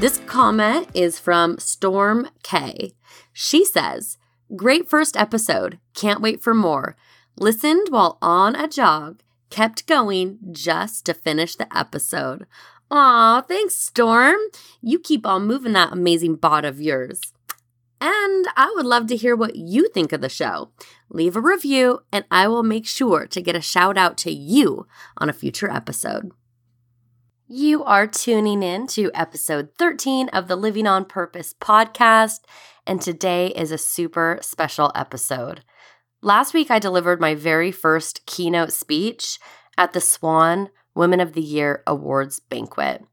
This comment is from Storm K. She says, Great first episode. Can't wait for more. Listened while on a jog. Kept going just to finish the episode. Aw, thanks, Storm. You keep on moving that amazing bot of yours. And I would love to hear what you think of the show. Leave a review, and I will make sure to get a shout out to you on a future episode. You are tuning in to episode 13 of the Living on Purpose podcast, and today is a super special episode. Last week, I delivered my very first keynote speech at the SWAN Women of the Year Awards banquet.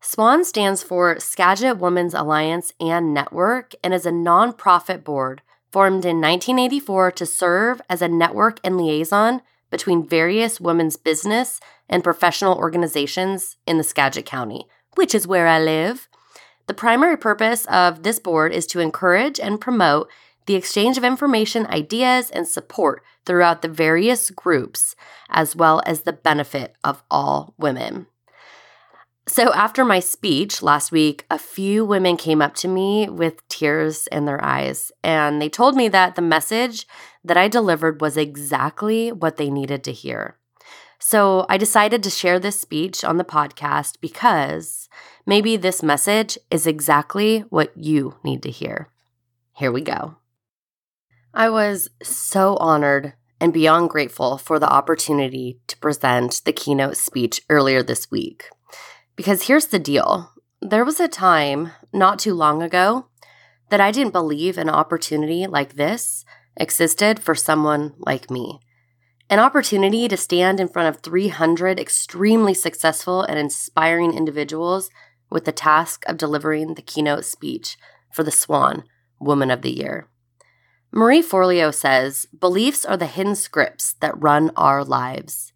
SWAN stands for Skagit Women's Alliance and Network and is a nonprofit board formed in 1984 to serve as a network and liaison between various women's business and professional organizations in the Skagit County, which is where I live. The primary purpose of this board is to encourage and promote the exchange of information, ideas, and support throughout the various groups, as well as the benefit of all women. So, after my speech last week, a few women came up to me with tears in their eyes, and they told me that the message that I delivered was exactly what they needed to hear. So, I decided to share this speech on the podcast because maybe this message is exactly what you need to hear. Here we go. I was so honored and beyond grateful for the opportunity to present the keynote speech earlier this week. Because here's the deal there was a time not too long ago that I didn't believe an opportunity like this existed for someone like me. An opportunity to stand in front of 300 extremely successful and inspiring individuals with the task of delivering the keynote speech for the Swan Woman of the Year. Marie Forleo says, Beliefs are the hidden scripts that run our lives.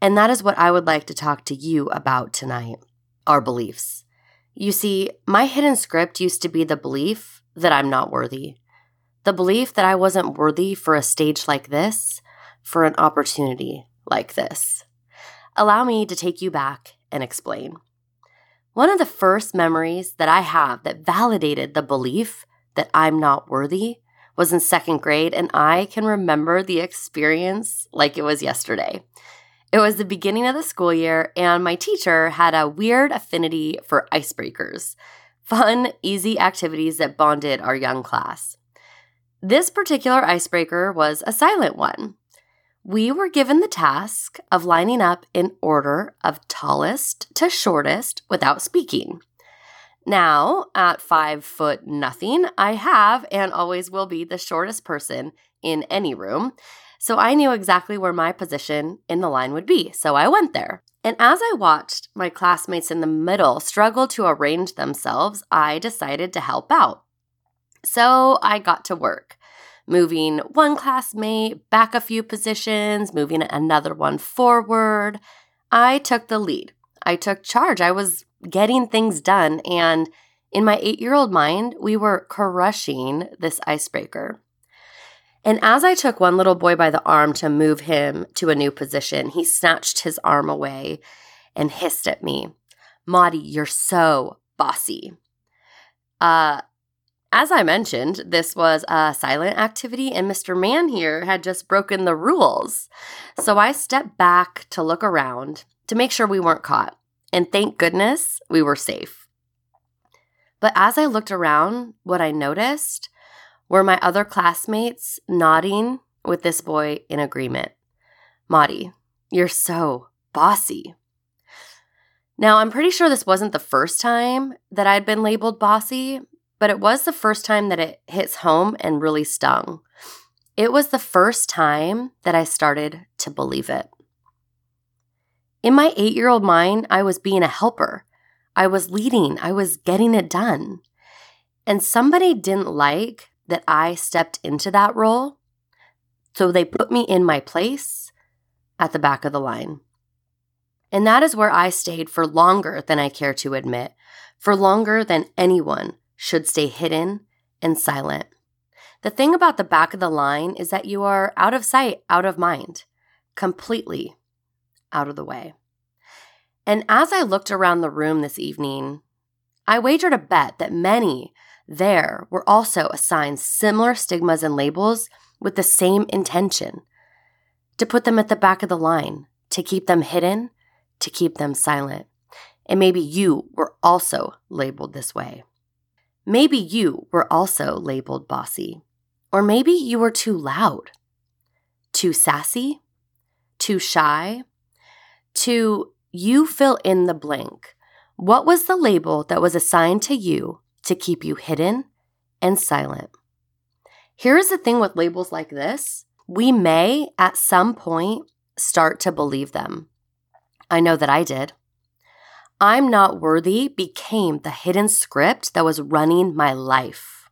And that is what I would like to talk to you about tonight our beliefs. You see, my hidden script used to be the belief that I'm not worthy, the belief that I wasn't worthy for a stage like this, for an opportunity like this. Allow me to take you back and explain. One of the first memories that I have that validated the belief that I'm not worthy was in second grade, and I can remember the experience like it was yesterday. It was the beginning of the school year, and my teacher had a weird affinity for icebreakers fun, easy activities that bonded our young class. This particular icebreaker was a silent one. We were given the task of lining up in order of tallest to shortest without speaking. Now, at five foot nothing, I have and always will be the shortest person in any room. So I knew exactly where my position in the line would be. So I went there. And as I watched my classmates in the middle struggle to arrange themselves, I decided to help out. So I got to work, moving one classmate back a few positions, moving another one forward. I took the lead. I took charge. I was getting things done. And in my eight year old mind, we were crushing this icebreaker. And as I took one little boy by the arm to move him to a new position, he snatched his arm away and hissed at me, Maudie, you're so bossy. Uh, as I mentioned, this was a silent activity, and Mr. Man here had just broken the rules. So I stepped back to look around to make sure we weren't caught. And thank goodness we were safe. But as I looked around, what I noticed were my other classmates nodding with this boy in agreement. Maudie, you're so bossy. Now, I'm pretty sure this wasn't the first time that I'd been labeled bossy, but it was the first time that it hits home and really stung. It was the first time that I started to believe it. In my eight year old mind, I was being a helper. I was leading, I was getting it done. And somebody didn't like that I stepped into that role. So they put me in my place at the back of the line. And that is where I stayed for longer than I care to admit, for longer than anyone should stay hidden and silent. The thing about the back of the line is that you are out of sight, out of mind, completely out of the way. And as I looked around the room this evening, I wagered a bet that many there were also assigned similar stigmas and labels with the same intention to put them at the back of the line, to keep them hidden, to keep them silent. And maybe you were also labeled this way. Maybe you were also labeled bossy. Or maybe you were too loud, too sassy, too shy, too you fill in the blank. What was the label that was assigned to you to keep you hidden and silent? Here is the thing with labels like this we may at some point start to believe them. I know that I did. I'm not worthy became the hidden script that was running my life.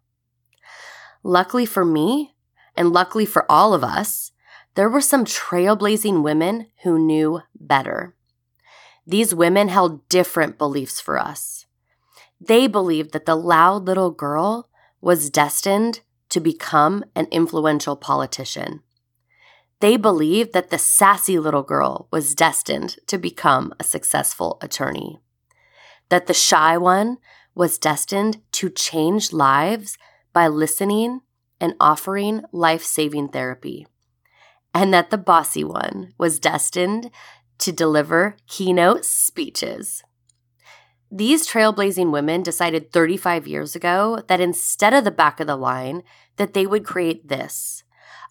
Luckily for me, and luckily for all of us, there were some trailblazing women who knew better. These women held different beliefs for us. They believed that the loud little girl was destined to become an influential politician. They believed that the sassy little girl was destined to become a successful attorney. That the shy one was destined to change lives by listening and offering life saving therapy. And that the bossy one was destined to deliver keynote speeches. These trailblazing women decided 35 years ago that instead of the back of the line, that they would create this,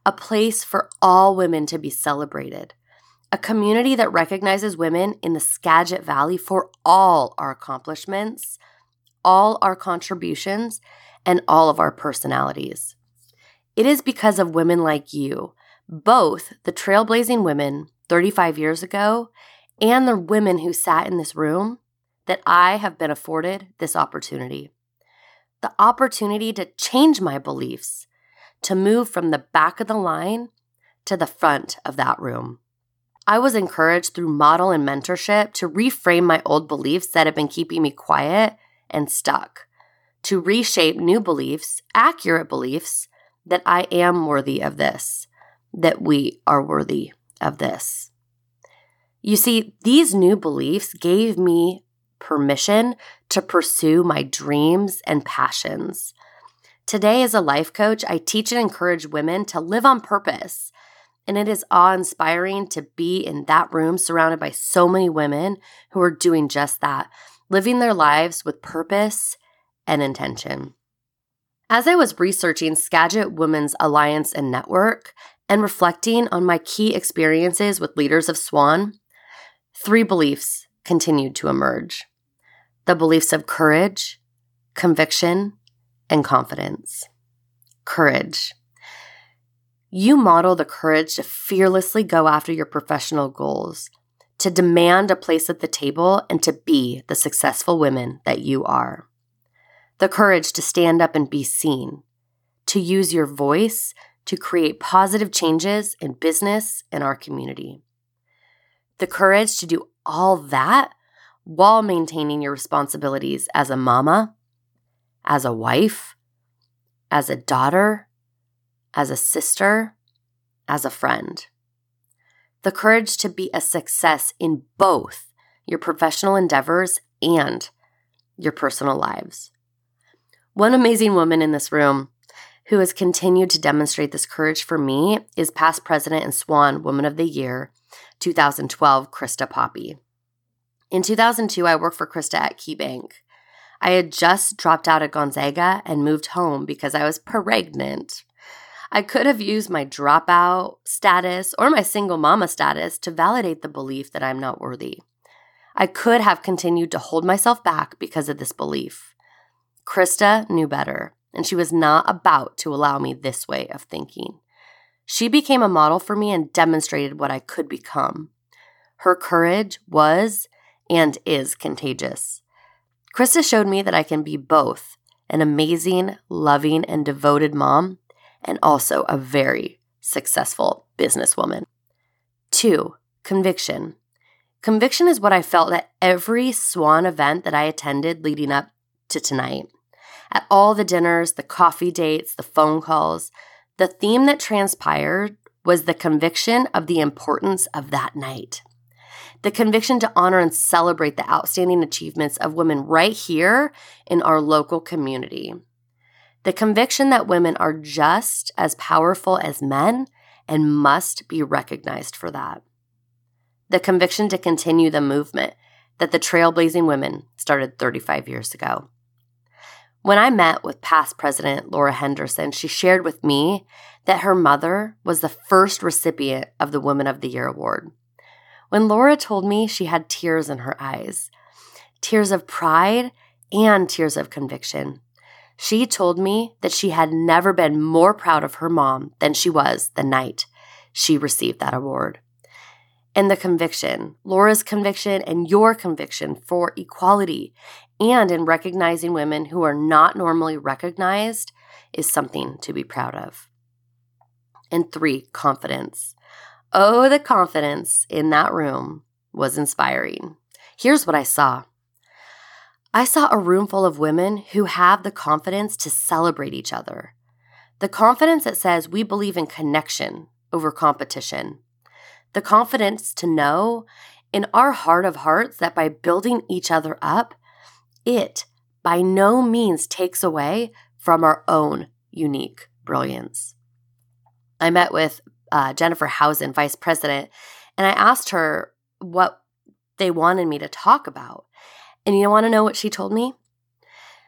a place for all women to be celebrated, a community that recognizes women in the Skagit Valley for all our accomplishments, all our contributions, and all of our personalities. It is because of women like you, both the trailblazing women 35 years ago and the women who sat in this room that I have been afforded this opportunity. The opportunity to change my beliefs, to move from the back of the line to the front of that room. I was encouraged through model and mentorship to reframe my old beliefs that had been keeping me quiet and stuck, to reshape new beliefs, accurate beliefs, that I am worthy of this, that we are worthy of this. You see, these new beliefs gave me permission to pursue my dreams and passions. Today, as a life coach, I teach and encourage women to live on purpose. And it is awe inspiring to be in that room surrounded by so many women who are doing just that, living their lives with purpose and intention. As I was researching Skagit Women's Alliance and Network, and reflecting on my key experiences with leaders of SWAN, three beliefs continued to emerge the beliefs of courage, conviction, and confidence. Courage. You model the courage to fearlessly go after your professional goals, to demand a place at the table, and to be the successful women that you are. The courage to stand up and be seen, to use your voice to create positive changes in business and our community. The courage to do all that while maintaining your responsibilities as a mama, as a wife, as a daughter, as a sister, as a friend. The courage to be a success in both your professional endeavors and your personal lives. One amazing woman in this room who has continued to demonstrate this courage for me is past president and Swan Woman of the Year 2012, Krista Poppy. In 2002, I worked for Krista at KeyBank. I had just dropped out of Gonzaga and moved home because I was pregnant. I could have used my dropout status or my single mama status to validate the belief that I'm not worthy. I could have continued to hold myself back because of this belief. Krista knew better, and she was not about to allow me this way of thinking. She became a model for me and demonstrated what I could become. Her courage was and is contagious. Krista showed me that I can be both an amazing, loving, and devoted mom, and also a very successful businesswoman. Two, conviction. Conviction is what I felt at every swan event that I attended leading up to tonight. At all the dinners, the coffee dates, the phone calls, the theme that transpired was the conviction of the importance of that night. The conviction to honor and celebrate the outstanding achievements of women right here in our local community. The conviction that women are just as powerful as men and must be recognized for that. The conviction to continue the movement that the trailblazing women started 35 years ago. When I met with past President Laura Henderson, she shared with me that her mother was the first recipient of the Woman of the Year award. When Laura told me, she had tears in her eyes tears of pride and tears of conviction. She told me that she had never been more proud of her mom than she was the night she received that award. And the conviction, Laura's conviction and your conviction for equality and in recognizing women who are not normally recognized is something to be proud of. And three, confidence. Oh, the confidence in that room was inspiring. Here's what I saw I saw a room full of women who have the confidence to celebrate each other. The confidence that says we believe in connection over competition. The confidence to know in our heart of hearts that by building each other up, it by no means takes away from our own unique brilliance. I met with uh, Jennifer Housen, vice president, and I asked her what they wanted me to talk about. And you want to know what she told me?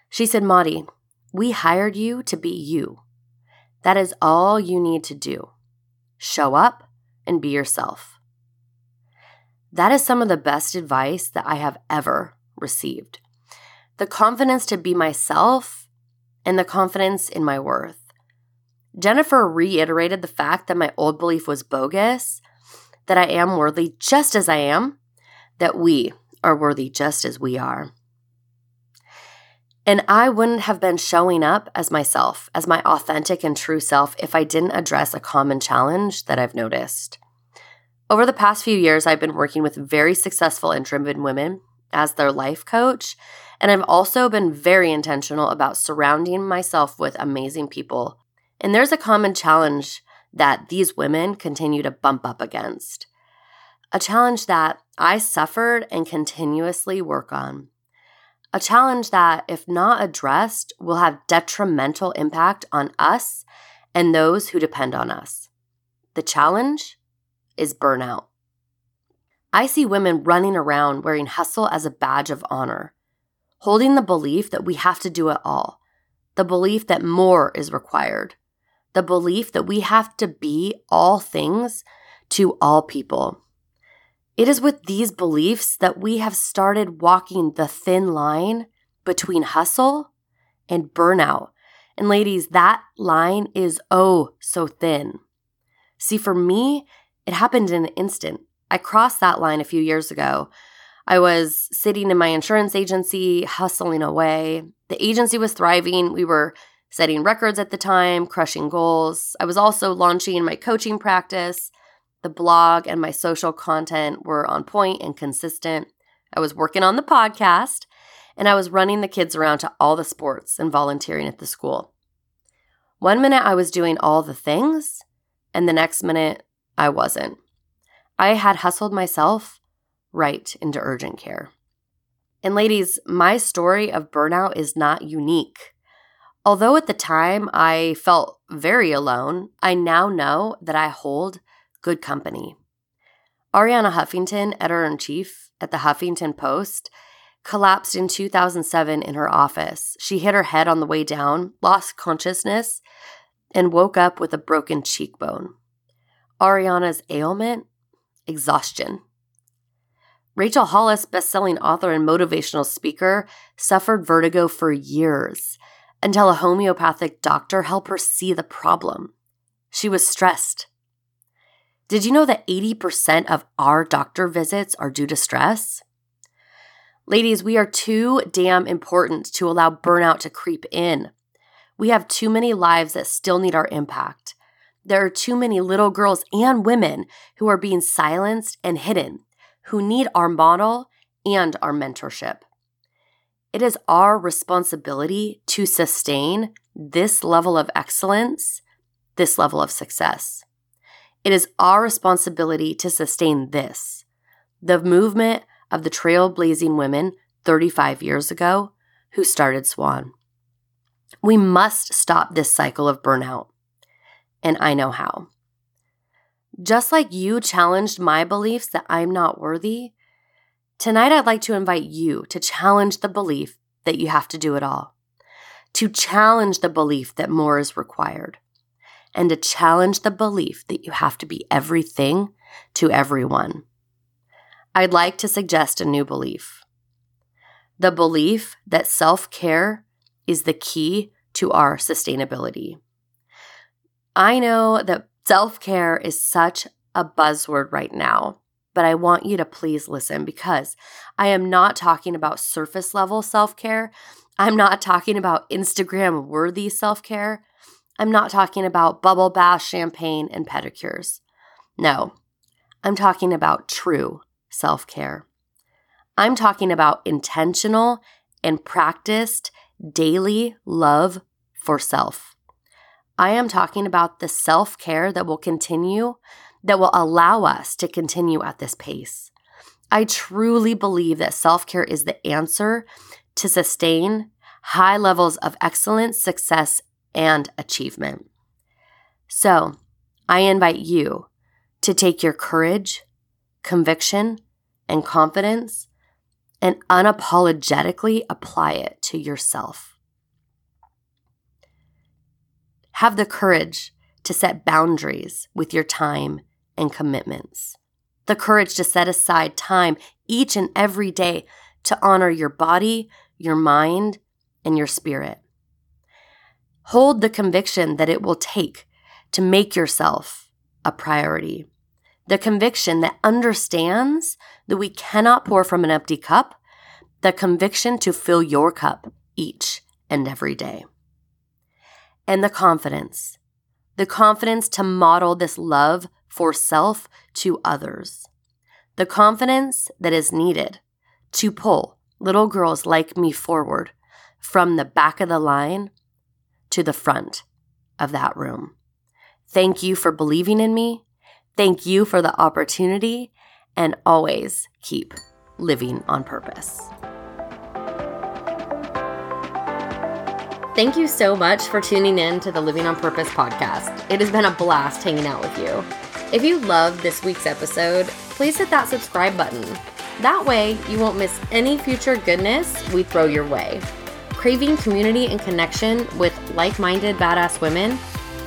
She said, Maudie, we hired you to be you. That is all you need to do. Show up and be yourself. That is some of the best advice that I have ever received the confidence to be myself, and the confidence in my worth. Jennifer reiterated the fact that my old belief was bogus, that I am worthy just as I am, that we are worthy just as we are. And I wouldn't have been showing up as myself, as my authentic and true self, if I didn't address a common challenge that I've noticed. Over the past few years, I've been working with very successful and driven women as their life coach and I've also been very intentional about surrounding myself with amazing people. And there's a common challenge that these women continue to bump up against. A challenge that I suffered and continuously work on. A challenge that, if not addressed, will have detrimental impact on us and those who depend on us. The challenge is burnout. I see women running around wearing hustle as a badge of honor, holding the belief that we have to do it all, the belief that more is required, the belief that we have to be all things to all people. It is with these beliefs that we have started walking the thin line between hustle and burnout. And ladies, that line is oh so thin. See, for me, it happened in an instant. I crossed that line a few years ago I was sitting in my insurance agency, hustling away. The agency was thriving. We were setting records at the time, crushing goals. I was also launching my coaching practice. The blog and my social content were on point and consistent. I was working on the podcast, and I was running the kids around to all the sports and volunteering at the school. One minute I was doing all the things, and the next minute I wasn't. I had hustled myself right into urgent care. And ladies, my story of burnout is not unique. Although at the time I felt very alone, I now know that I hold good company. Arianna Huffington, editor in chief at the Huffington Post, collapsed in 2007 in her office. She hit her head on the way down, lost consciousness, and woke up with a broken cheekbone. Arianna's ailment? Exhaustion. Rachel Hollis, bestselling author and motivational speaker, suffered vertigo for years until a homeopathic doctor helped her see the problem. She was stressed. Did you know that 80% of our doctor visits are due to stress? Ladies, we are too damn important to allow burnout to creep in. We have too many lives that still need our impact. There are too many little girls and women who are being silenced and hidden, who need our model and our mentorship. It is our responsibility to sustain this level of excellence, this level of success. It is our responsibility to sustain this the movement of the trailblazing women 35 years ago who started Swan. We must stop this cycle of burnout and I know how. Just like you challenged my beliefs that I'm not worthy, tonight I'd like to invite you to challenge the belief that you have to do it all, to challenge the belief that more is required, and to challenge the belief that you have to be everything to everyone. I'd like to suggest a new belief the belief that self care is the key to our sustainability. I know that self care is such a buzzword right now, but I want you to please listen because I am not talking about surface level self care. I'm not talking about Instagram worthy self care. I'm not talking about bubble bath, champagne, and pedicures. No, I'm talking about true self care. I'm talking about intentional and practiced daily love for self. I am talking about the self care that will continue, that will allow us to continue at this pace. I truly believe that self care is the answer to sustain high levels of excellence, success, and achievement. So, I invite you to take your courage, conviction, and confidence and unapologetically apply it to yourself. Have the courage to set boundaries with your time and commitments. The courage to set aside time each and every day to honor your body, your mind, and your spirit. Hold the conviction that it will take to make yourself a priority. The conviction that understands that we cannot pour from an empty cup. The conviction to fill your cup each and every day and the confidence the confidence to model this love for self to others, the confidence that is needed to pull little girls like me forward from the back of the line to the front of that room. Thank you for believing in me. Thank you for the opportunity, and always keep living on purpose. Thank you so much for tuning in to the Living on Purpose podcast. It has been a blast hanging out with you. If you loved this week's episode, please hit that subscribe button. That way, you won't miss any future goodness we throw your way. Craving community and connection with like minded badass women?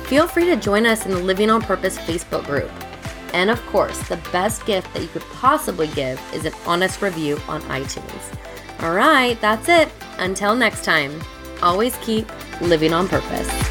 Feel free to join us in the Living on Purpose Facebook group. And of course, the best gift that you could possibly give is an honest review on iTunes. All right, that's it. Until next time always keep living on purpose.